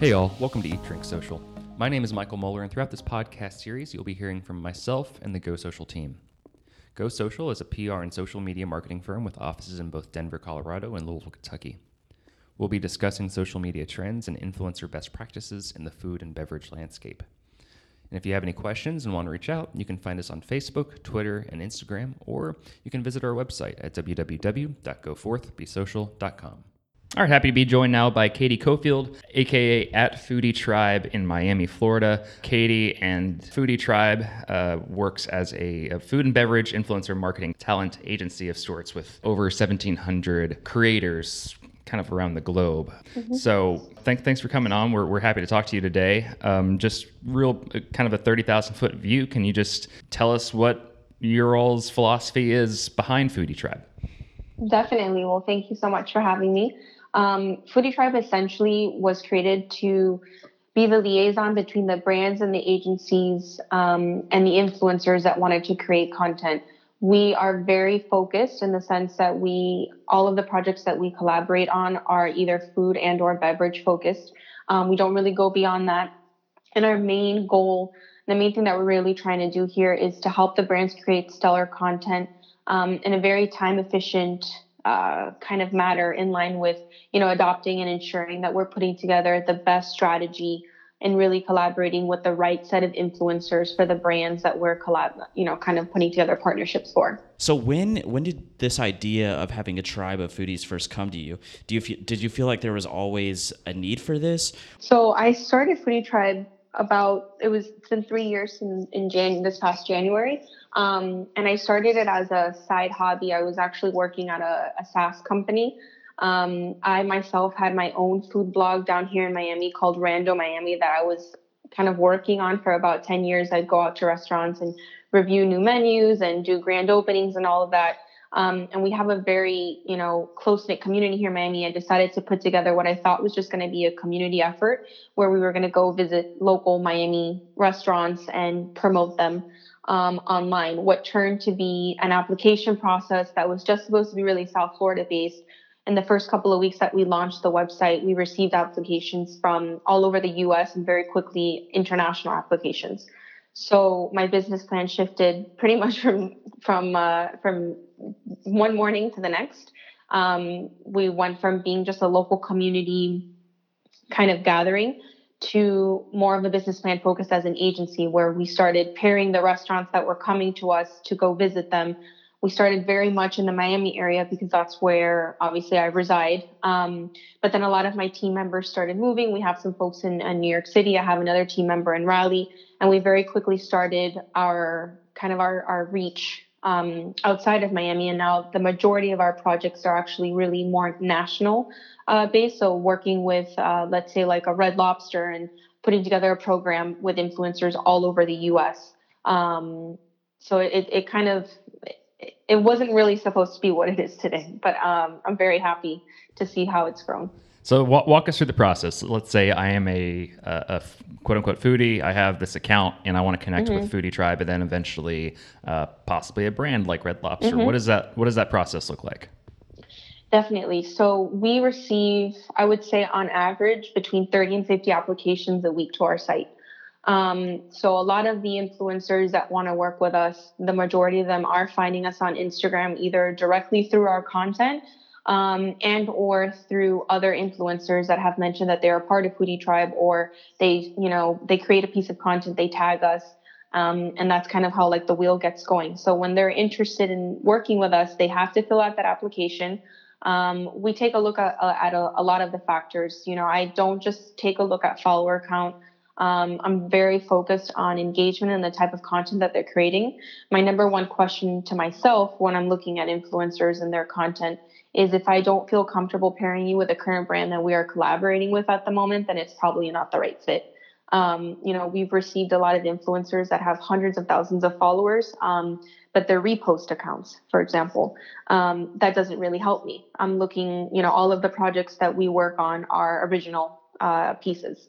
Hey, all, welcome to Eat Drink Social. My name is Michael Moeller, and throughout this podcast series, you'll be hearing from myself and the Go Social team. Go Social is a PR and social media marketing firm with offices in both Denver, Colorado, and Louisville, Kentucky. We'll be discussing social media trends and influencer best practices in the food and beverage landscape. And if you have any questions and want to reach out, you can find us on Facebook, Twitter, and Instagram, or you can visit our website at www.goforthbesocial.com. All right, happy to be joined now by Katie Cofield, aka at Foodie Tribe in Miami, Florida. Katie and Foodie Tribe uh, works as a, a, food and beverage influencer marketing talent agency of sorts with over 1,700 creators kind of around the globe. Mm-hmm. So thank, thanks for coming on. We're, we're happy to talk to you today. Um, just real uh, kind of a 30,000 foot view. Can you just tell us what your all's philosophy is behind Foodie Tribe? Definitely. Well, thank you so much for having me. Um, Foodie Tribe essentially was created to be the liaison between the brands and the agencies um, and the influencers that wanted to create content. We are very focused in the sense that we all of the projects that we collaborate on are either food and or beverage focused. Um, we don't really go beyond that. And our main goal, the main thing that we're really trying to do here is to help the brands create stellar content um, in a very time efficient uh, kind of matter in line with you know adopting and ensuring that we're putting together the best strategy and really collaborating with the right set of influencers for the brands that we're collab you know kind of putting together partnerships for. So when when did this idea of having a tribe of foodies first come to you? Do you feel, did you feel like there was always a need for this? So i started foodie tribe about it was it's been three years in, in Jan this past January. Um, and I started it as a side hobby. I was actually working at a, a SaaS company. Um, I myself had my own food blog down here in Miami called Rando Miami that I was kind of working on for about 10 years. I'd go out to restaurants and review new menus and do grand openings and all of that. Um, and we have a very, you know, close knit community here in Miami. I decided to put together what I thought was just going to be a community effort where we were going to go visit local Miami restaurants and promote them um, online. What turned to be an application process that was just supposed to be really South Florida based. In the first couple of weeks that we launched the website, we received applications from all over the US and very quickly international applications. So my business plan shifted pretty much from from uh, from one morning to the next. Um, we went from being just a local community kind of gathering to more of a business plan focused as an agency where we started pairing the restaurants that were coming to us to go visit them. We started very much in the Miami area because that's where obviously I reside. Um, but then a lot of my team members started moving. We have some folks in, in New York City. I have another team member in Raleigh, and we very quickly started our kind of our, our reach um, outside of Miami. And now the majority of our projects are actually really more national uh, based. So working with, uh, let's say, like a Red Lobster and putting together a program with influencers all over the US. Um, so it, it kind of, it wasn't really supposed to be what it is today, but um, I'm very happy to see how it's grown. So walk, walk us through the process. Let's say I am a, a, a, quote unquote foodie. I have this account and I want to connect mm-hmm. with Foodie Tribe, and then eventually uh, possibly a brand like Red Lobster. Mm-hmm. What does that What does that process look like? Definitely. So we receive, I would say, on average, between 30 and 50 applications a week to our site. Um, so a lot of the influencers that want to work with us, the majority of them are finding us on Instagram either directly through our content um, and or through other influencers that have mentioned that they're a part of Foodie Tribe or they, you know, they create a piece of content, they tag us. Um, and that's kind of how like the wheel gets going. So when they're interested in working with us, they have to fill out that application. Um, we take a look at, uh, at a, a, lot of the factors. You know, I don't just take a look at follower count. Um, I'm very focused on engagement and the type of content that they're creating. My number one question to myself when I'm looking at influencers and their content is if I don't feel comfortable pairing you with a current brand that we are collaborating with at the moment, then it's probably not the right fit. Um, you know, we've received a lot of influencers that have hundreds of thousands of followers, um, but they're repost accounts, for example. Um, that doesn't really help me. I'm looking, you know, all of the projects that we work on are original uh, pieces.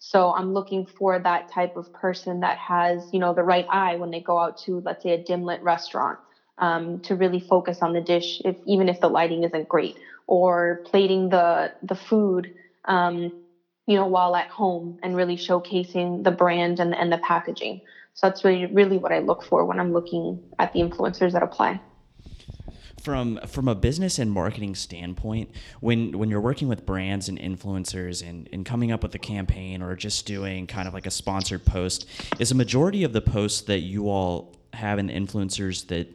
So I'm looking for that type of person that has, you know, the right eye when they go out to, let's say, a dim lit restaurant um, to really focus on the dish, if even if the lighting isn't great, or plating the the food, um, you know, while at home and really showcasing the brand and, and the packaging. So that's really, really what I look for when I'm looking at the influencers that apply from from a business and marketing standpoint when when you're working with brands and influencers and, and coming up with a campaign or just doing kind of like a sponsored post is a majority of the posts that you all have and influencers that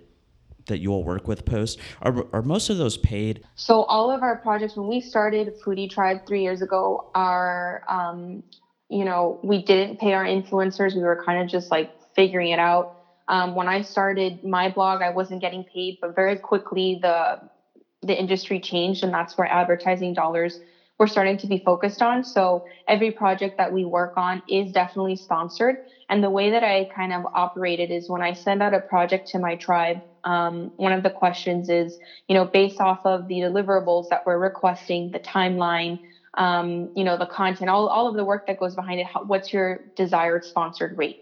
that you all work with post are, are most of those paid? So all of our projects when we started foodie tribe three years ago are um, you know we didn't pay our influencers. We were kind of just like figuring it out um, when I started my blog, I wasn't getting paid, but very quickly the the industry changed, and that's where advertising dollars were starting to be focused on. So every project that we work on is definitely sponsored. And the way that I kind of operated is when I send out a project to my tribe, um, one of the questions is, you know, based off of the deliverables that we're requesting, the timeline, um, you know, the content, all, all of the work that goes behind it, how, what's your desired sponsored rate?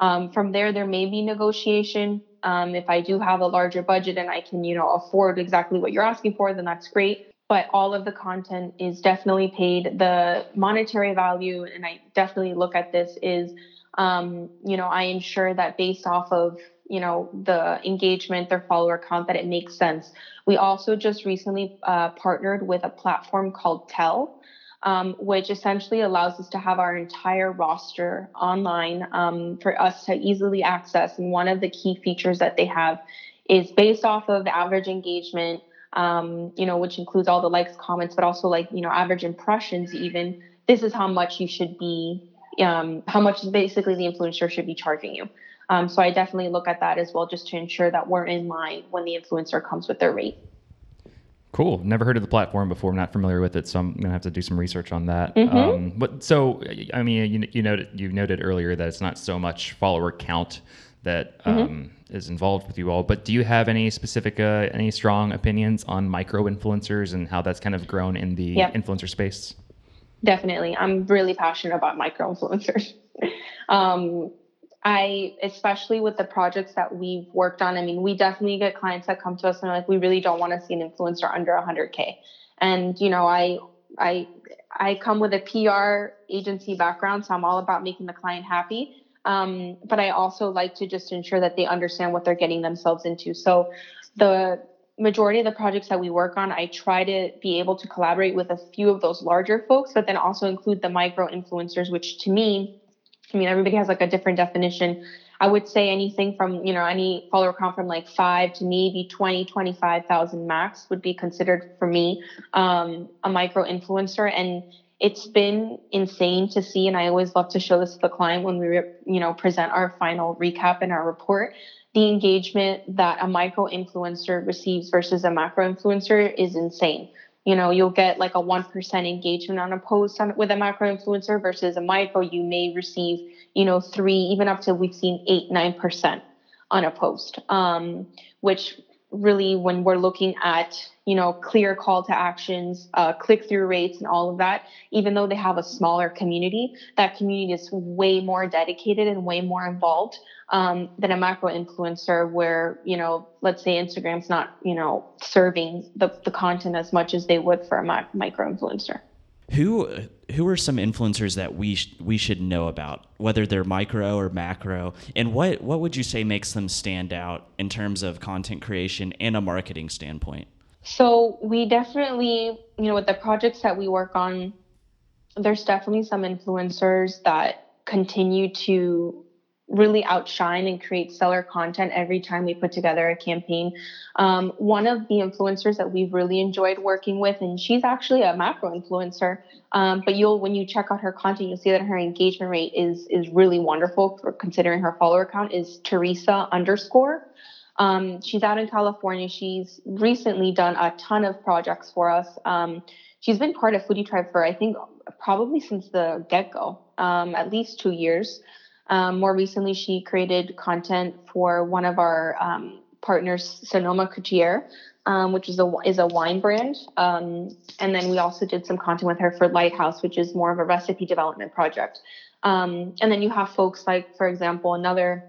Um, from there, there may be negotiation. Um, if I do have a larger budget and I can, you know, afford exactly what you're asking for, then that's great. But all of the content is definitely paid. The monetary value, and I definitely look at this is, um, you know, I ensure that based off of you know the engagement their follower count that it makes sense we also just recently uh, partnered with a platform called tell um, which essentially allows us to have our entire roster online um, for us to easily access. And one of the key features that they have is based off of average engagement, um, you know, which includes all the likes, comments, but also like, you know, average impressions, even. This is how much you should be, um, how much basically the influencer should be charging you. Um, so I definitely look at that as well, just to ensure that we're in line when the influencer comes with their rate. Cool. Never heard of the platform before. I'm not familiar with it, so I'm gonna have to do some research on that. Mm-hmm. Um, but so, I mean, you, you noted you noted earlier that it's not so much follower count that mm-hmm. um, is involved with you all. But do you have any specific, uh, any strong opinions on micro influencers and how that's kind of grown in the yep. influencer space? Definitely, I'm really passionate about micro influencers. um, I, especially with the projects that we've worked on, I mean, we definitely get clients that come to us and are like, we really don't want to see an influencer under 100K. And, you know, I, I, I come with a PR agency background, so I'm all about making the client happy. Um, but I also like to just ensure that they understand what they're getting themselves into. So the majority of the projects that we work on, I try to be able to collaborate with a few of those larger folks, but then also include the micro influencers, which to me I mean, everybody has like a different definition. I would say anything from, you know, any follower count from like five to maybe 20, 25,000 max would be considered for me um, a micro influencer. And it's been insane to see. And I always love to show this to the client when we, you know, present our final recap in our report. The engagement that a micro influencer receives versus a macro influencer is insane you know you'll get like a 1% engagement on a post on, with a macro influencer versus a micro you may receive you know three even up to we've seen eight nine percent on a post um, which really when we're looking at you know clear call to actions uh, click through rates and all of that even though they have a smaller community that community is way more dedicated and way more involved um, than a macro influencer where you know let's say instagram's not you know serving the, the content as much as they would for a micro influencer who who are some influencers that we sh- we should know about, whether they're micro or macro, and what what would you say makes them stand out in terms of content creation and a marketing standpoint? So we definitely, you know, with the projects that we work on, there's definitely some influencers that continue to really outshine and create stellar content every time we put together a campaign. Um, one of the influencers that we've really enjoyed working with, and she's actually a macro influencer, um, but you'll when you check out her content, you'll see that her engagement rate is is really wonderful for considering her follower count is Teresa underscore. Um, she's out in California. She's recently done a ton of projects for us. Um, she's been part of Foodie Tribe for I think probably since the get go, um, at least two years. Um, more recently, she created content for one of our um, partners, Sonoma-Cutrer, um, which is a is a wine brand. Um, and then we also did some content with her for Litehouse, which is more of a recipe development project. Um, and then you have folks like, for example, another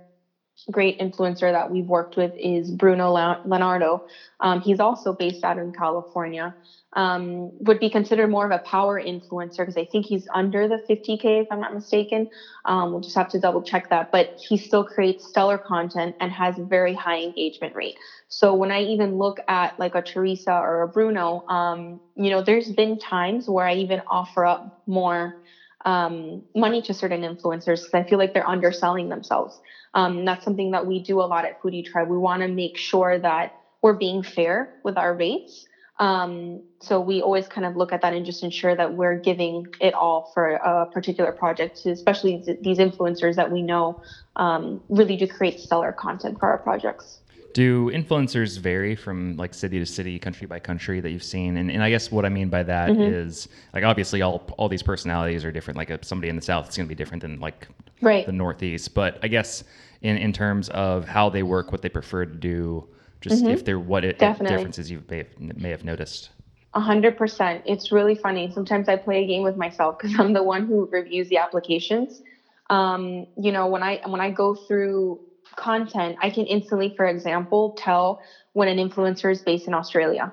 great influencer that we've worked with is Bruno Leonardo. Um, he's also based out in California. Um, would be considered more of a power influencer because I think he's under the 50k if I'm not mistaken. Um, we'll just have to double check that, but he still creates stellar content and has a very high engagement rate. So when I even look at like a Teresa or a Bruno, um, you know, there's been times where I even offer up more um, money to certain influencers because I feel like they're underselling themselves. Um, that's something that we do a lot at Foodie Tribe. We want to make sure that we're being fair with our rates. Um, so we always kind of look at that and just ensure that we're giving it all for a particular project, especially these influencers that we know um, really do create stellar content for our projects. Do influencers vary from like city to city, country by country that you've seen? And, and I guess what I mean by that mm-hmm. is like obviously all all these personalities are different. Like a, somebody in the south is going to be different than like right. the northeast. But I guess in in terms of how they work, what they prefer to do, just mm-hmm. if there what it, differences you may have, may have noticed. A hundred percent. It's really funny. Sometimes I play a game with myself because I'm the one who reviews the applications. Um, you know, when I when I go through content, I can instantly, for example, tell when an influencer is based in Australia.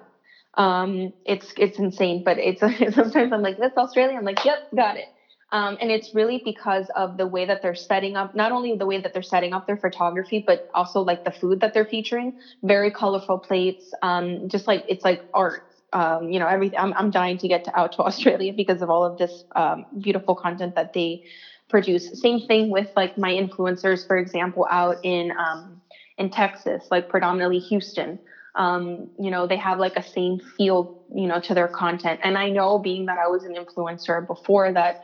Um, it's it's insane, but it's sometimes I'm like, that's Australia. I'm like, yep, got it. Um, and it's really because of the way that they're setting up, not only the way that they're setting up their photography, but also like the food that they're featuring. Very colorful plates, um, just like it's like art. Um, you know, everything. I'm, I'm dying to get to, out to Australia because of all of this um, beautiful content that they produce. Same thing with like my influencers, for example, out in um, in Texas, like predominantly Houston. Um, you know, they have like a same feel, you know, to their content. And I know, being that I was an influencer before, that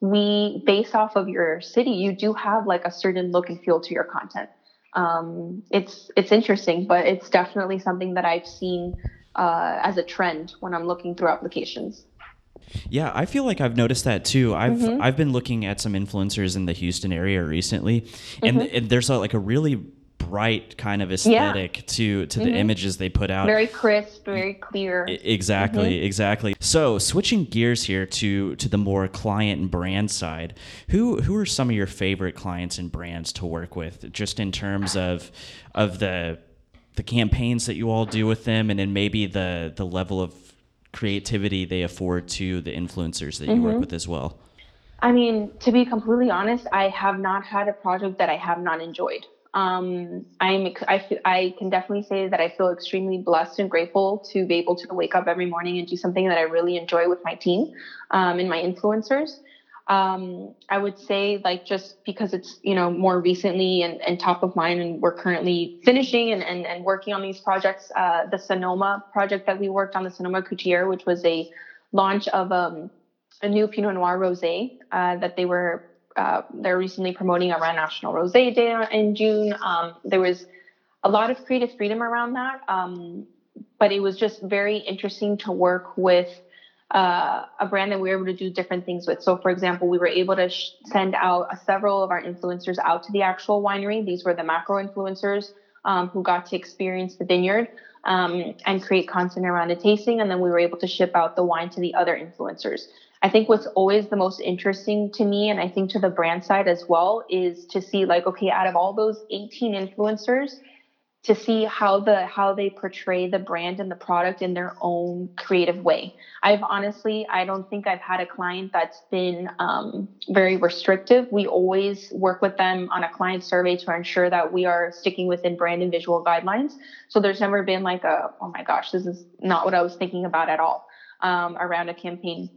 we, based off of your city, you do have like a certain look and feel to your content. Um, it's it's interesting, but it's definitely something that I've seen uh, as a trend when I'm looking through applications. Yeah, I feel like I've noticed that too. I've mm-hmm. I've been looking at some influencers in the Houston area recently, and, mm-hmm. and there's a, like a really bright kind of aesthetic yeah. to to mm-hmm. the images they put out. Very crisp, very clear. Exactly, mm-hmm. exactly. So switching gears here to to the more client and brand side, who who are some of your favorite clients and brands to work with, just in terms of of the the campaigns that you all do with them, and then maybe the the level of creativity they afford to the influencers that you mm-hmm. work with as well? I mean, to be completely honest, I have not had a project that I have not enjoyed. Um, I'm I, I can definitely say that I feel extremely blessed and grateful to be able to wake up every morning and do something that I really enjoy with my team um, and my influencers um, I would say like just because it's you know more recently and, and top of mind and we're currently finishing and, and, and working on these projects uh, the Sonoma project that we worked on the Sonoma-Cutrer which was a launch of um, a new Pinot Noir rosé uh, that they were uh, they're recently promoting around National Rosé Day in June. Um, there was a lot of creative freedom around that um, but it was just very interesting to work with uh, a brand that we were able to do different things with. So, for example, we were able to sh- send out uh, several of our influencers out to the actual winery. These were the macro influencers um, who got to experience the vineyard um, and create content around the tasting. And then we were able to ship out the wine to the other influencers. I think what's always the most interesting to me, and I think to the brand side as well, is to see like, okay, out of all those 18 influencers, to see how the how they portray the brand and the product in their own creative way. I've honestly, I don't think I've had a client that's been um, very restrictive. We always work with them on a client survey to ensure that we are sticking within brand and visual guidelines. So there's never been like a, oh my gosh, this is not what I was thinking about at all um, around a campaign.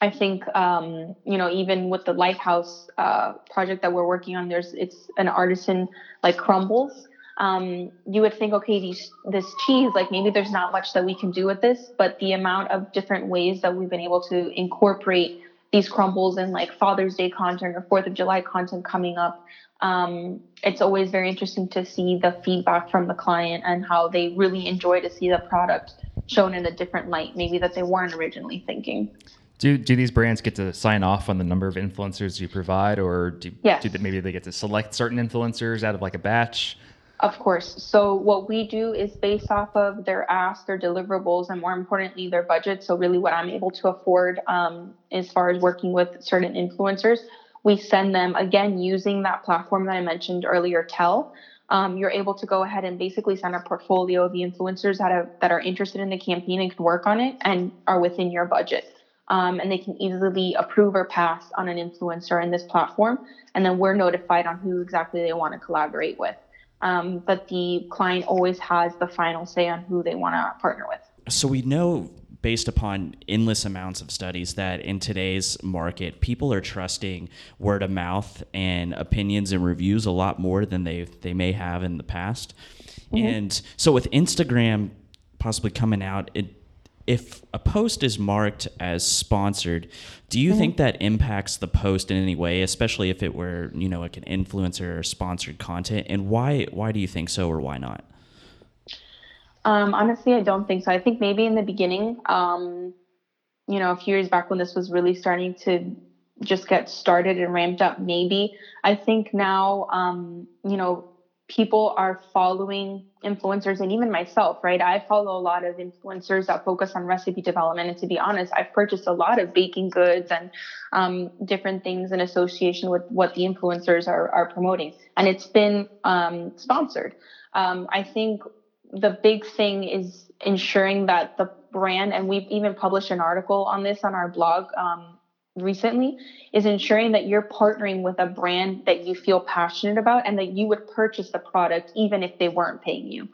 I think um, you know even with the Litehouse uh, project that we're working on, there's it's an artisan like crumbles um, you would think, okay, these, this cheese, like maybe there's not much that we can do with this, but the amount of different ways that we've been able to incorporate these crumbles and like Father's Day content or Fourth of July content coming up, um, it's always very interesting to see the feedback from the client and how they really enjoy to see the product shown in a different light, maybe that they weren't originally thinking. Do do these brands get to sign off on the number of influencers you provide, or do, yes. do they, maybe they get to select certain influencers out of like a batch? Of course. So what we do is based off of their ask, their deliverables, and more importantly, their budget. So really, what I'm able to afford um, as far as working with certain influencers, we send them again using that platform that I mentioned earlier, Tell. um, you're able to go ahead and basically send a portfolio of the influencers that are that are interested in the campaign and can work on it and are within your budget. Um, and they can easily approve or pass on an influencer in this platform, and then we're notified on who exactly they want to collaborate with. Um, but the client always has the final say on who they want to partner with. So we know based upon endless amounts of studies that in today's market people are trusting word of mouth and opinions and reviews a lot more than they they may have in the past. Mm-hmm. And so with Instagram possibly coming out it if a post is marked as sponsored, do you mm-hmm. think that impacts the post in any way, especially if it were, you know, like an influencer or sponsored content? And why why do you think so or why not? Um, honestly, I don't think so. I think maybe in the beginning, um, you know, a few years back when this was really starting to just get started and ramped up, maybe. I think now, um, you know, people are following influencers and even myself, right? I follow a lot of influencers that focus on recipe development. And to be honest, I've purchased a lot of baking goods and um, different things in association with what the influencers are, are promoting. And it's been um, sponsored. Um, I think the big thing is ensuring that the brand, and we've even published an article on this on our blog um, recently, is ensuring that you're partnering with a brand that you feel passionate about and that you would purchase the product even if they weren't paying you.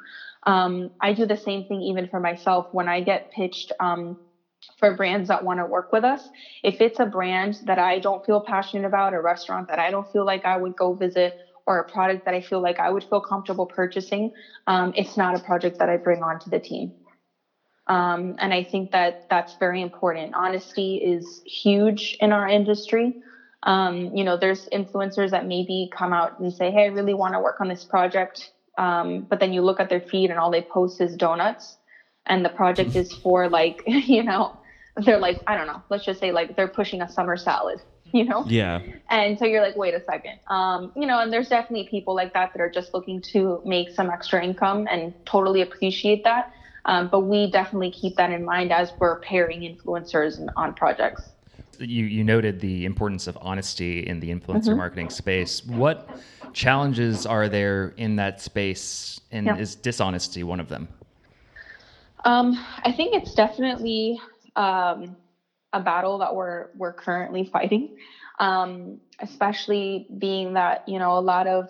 Um, I do the same thing even for myself when I get pitched. Um, for brands that want to work with us. If it's a brand that I don't feel passionate about, a restaurant that I don't feel like I would go visit, or a product that I feel like I would feel comfortable purchasing, um, it's not a project that I bring onto the team. Um, and I think that that's very important. Honesty is huge in our industry. Um, you know, there's influencers that maybe come out and say, "Hey, I really want to work on this project," um, but then you look at their feed and all they post is donuts, and the project is for like, you know, they're like, I don't know, let's just say like they're pushing a summer salad you know? Yeah. And so you're like, wait a second. Um, you know, and there's definitely people like that that are just looking to make some extra income and totally appreciate that. Um, but we definitely keep that in mind as we're pairing influencers on projects. You, you noted the importance of honesty in the influencer mm-hmm. marketing space. What challenges are there in that space, and yeah. is dishonesty one of them? Um, I think it's definitely um, a battle that we're we're currently fighting, um, especially being that you know a lot of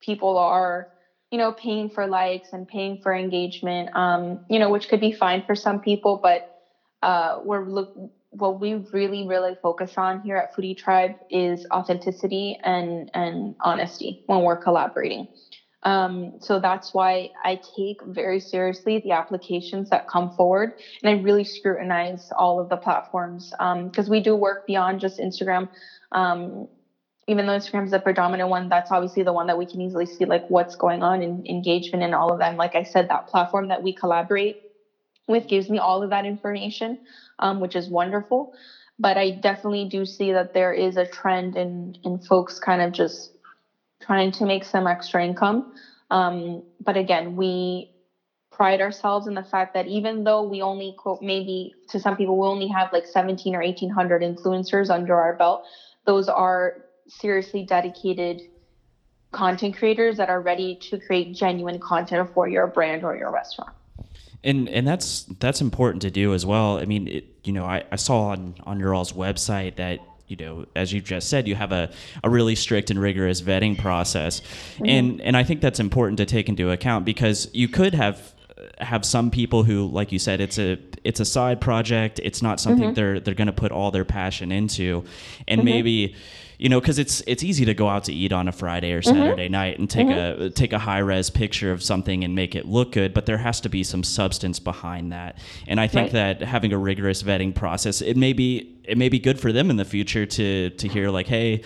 people are you know paying for likes and paying for engagement, um, you know, which could be fine for some people, but uh, we're look what we really really focus on here at Foodie Tribe is authenticity and and honesty when we're collaborating. Um, so that's why I take very seriously the applications that come forward and I really scrutinize all of the platforms because um, we do work beyond just Instagram. Um, even though Instagram is the predominant one, that's obviously the one that we can easily see like what's going on in engagement and all of that. And like I said, that platform that we collaborate with gives me all of that information, um, which is wonderful. But I definitely do see that there is a trend in in folks kind of just trying to make some extra income. Um, but again, we pride ourselves in the fact that even though we only quote maybe to some people we only have like 17 or 1800 influencers under our belt those are seriously dedicated content creators that are ready to create genuine content for your brand or your restaurant and and that's that's important to do as well i mean it, you know I, I saw on on your all's website that you know, as you just said, you have a, a really strict and rigorous vetting process, mm-hmm. and and I think that's important to take into account because you could have have some people who, like you said, it's a it's a side project. It's not something mm-hmm. they're they're going to put all their passion into, and mm-hmm. maybe you know because it's it's easy to go out to eat on a friday or mm-hmm. saturday mm-hmm. night and take mm-hmm. a take a high res picture of something and make it look good but there has to be some substance behind that and i think right. that having a rigorous vetting process it may be it may be good for them in the future to to hear like hey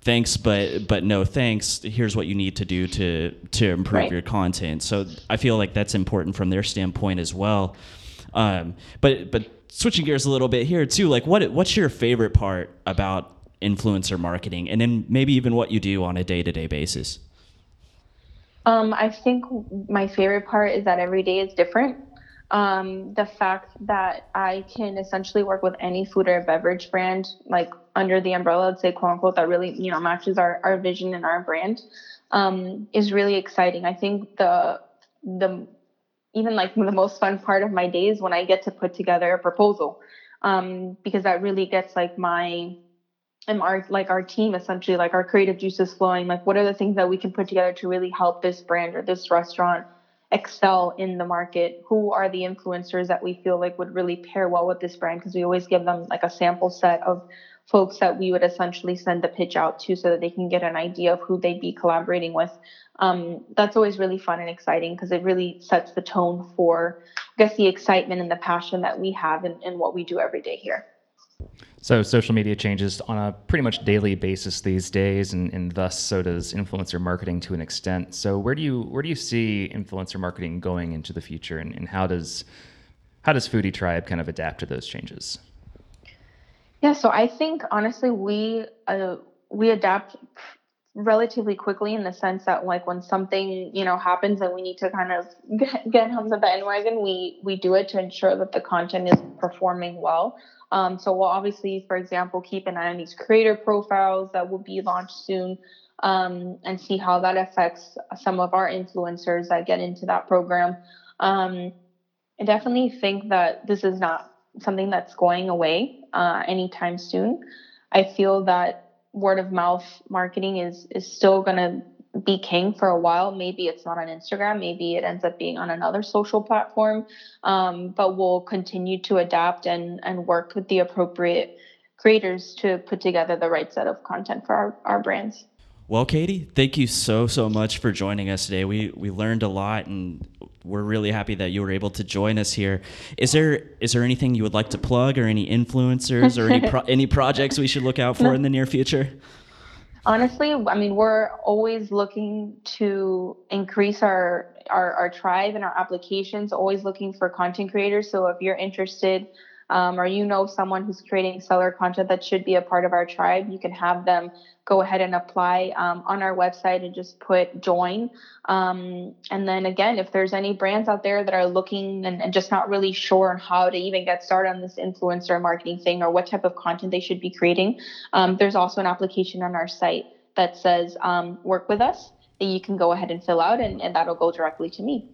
thanks but but no thanks here's what you need to do to to improve right. your content so i feel like that's important from their standpoint as well um, but but switching gears a little bit here too like what what's your favorite part about influencer marketing and then maybe even what you do on a day-to-day basis um, i think my favorite part is that every day is different um, the fact that I can essentially work with any food or beverage brand, like under the umbrella, let's say quote unquote, that really you know matches our our vision and our brand, um, is really exciting. I think the the even like the most fun part of my day is when I get to put together a proposal, um, because that really gets like my and our like our team essentially like our creative juices flowing. Like what are the things that we can put together to really help this brand or this restaurant excel in the market? Who are the influencers that we feel like would really pair well with this brand? Because we always give them like a sample set of folks that we would essentially send the pitch out to so that they can get an idea of who they'd be collaborating with. Um, that's always really fun and exciting because it really sets the tone for i guess the excitement and the passion that we have in, in what we do every day here so social media changes on a pretty much daily basis these days, and, and thus so does influencer marketing to an extent. So where do you where do you see influencer marketing going into the future, and, and how does how does Foodie Tribe kind of adapt to those changes? Yeah, so I think honestly we uh, we adapt relatively quickly in the sense that like when something you know happens and we need to kind of get, get on the bandwagon, we we do it to ensure that the content is performing well. Um, so we'll obviously, for example, keep an eye on these creator profiles that will be launched soon um, and see how that affects some of our influencers that get into that program. Um, I definitely think that this is not something that's going away uh, anytime soon. I feel that word of mouth marketing is is still going to be king for a while. Maybe it's not on Instagram. Maybe it ends up being on another social platform. Um, but we'll continue to adapt and and work with the appropriate creators to put together the right set of content for our, our brands. Well, Katie, thank you so so much for joining us today. We we learned a lot, and we're really happy that you were able to join us here. Is there is there anything you would like to plug, or any influencers, or any pro- any projects we should look out for in the near future? honestly i mean we're always looking to increase our, our our tribe and our applications always looking for content creators so if you're interested um, or you know someone who's creating seller content that should be a part of our tribe, you can have them go ahead and apply um, on our website and just put join. Um, and then again, if there's any brands out there that are looking and, and, just not really sure on how to even get started on this influencer marketing thing or what type of content they should be creating, um, there's also an application on our site that says um, work with us that you can go ahead and fill out and, and that'll go directly to me.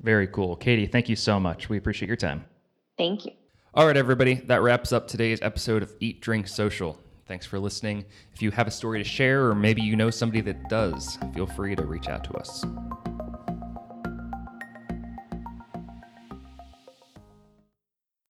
Very cool. Katie, thank you so much. We appreciate your time. Thank you. All right, everybody, that wraps up today's episode of Eat, Drink, Social. Thanks for listening. If you have a story to share, or maybe you know somebody that does, feel free to reach out to us.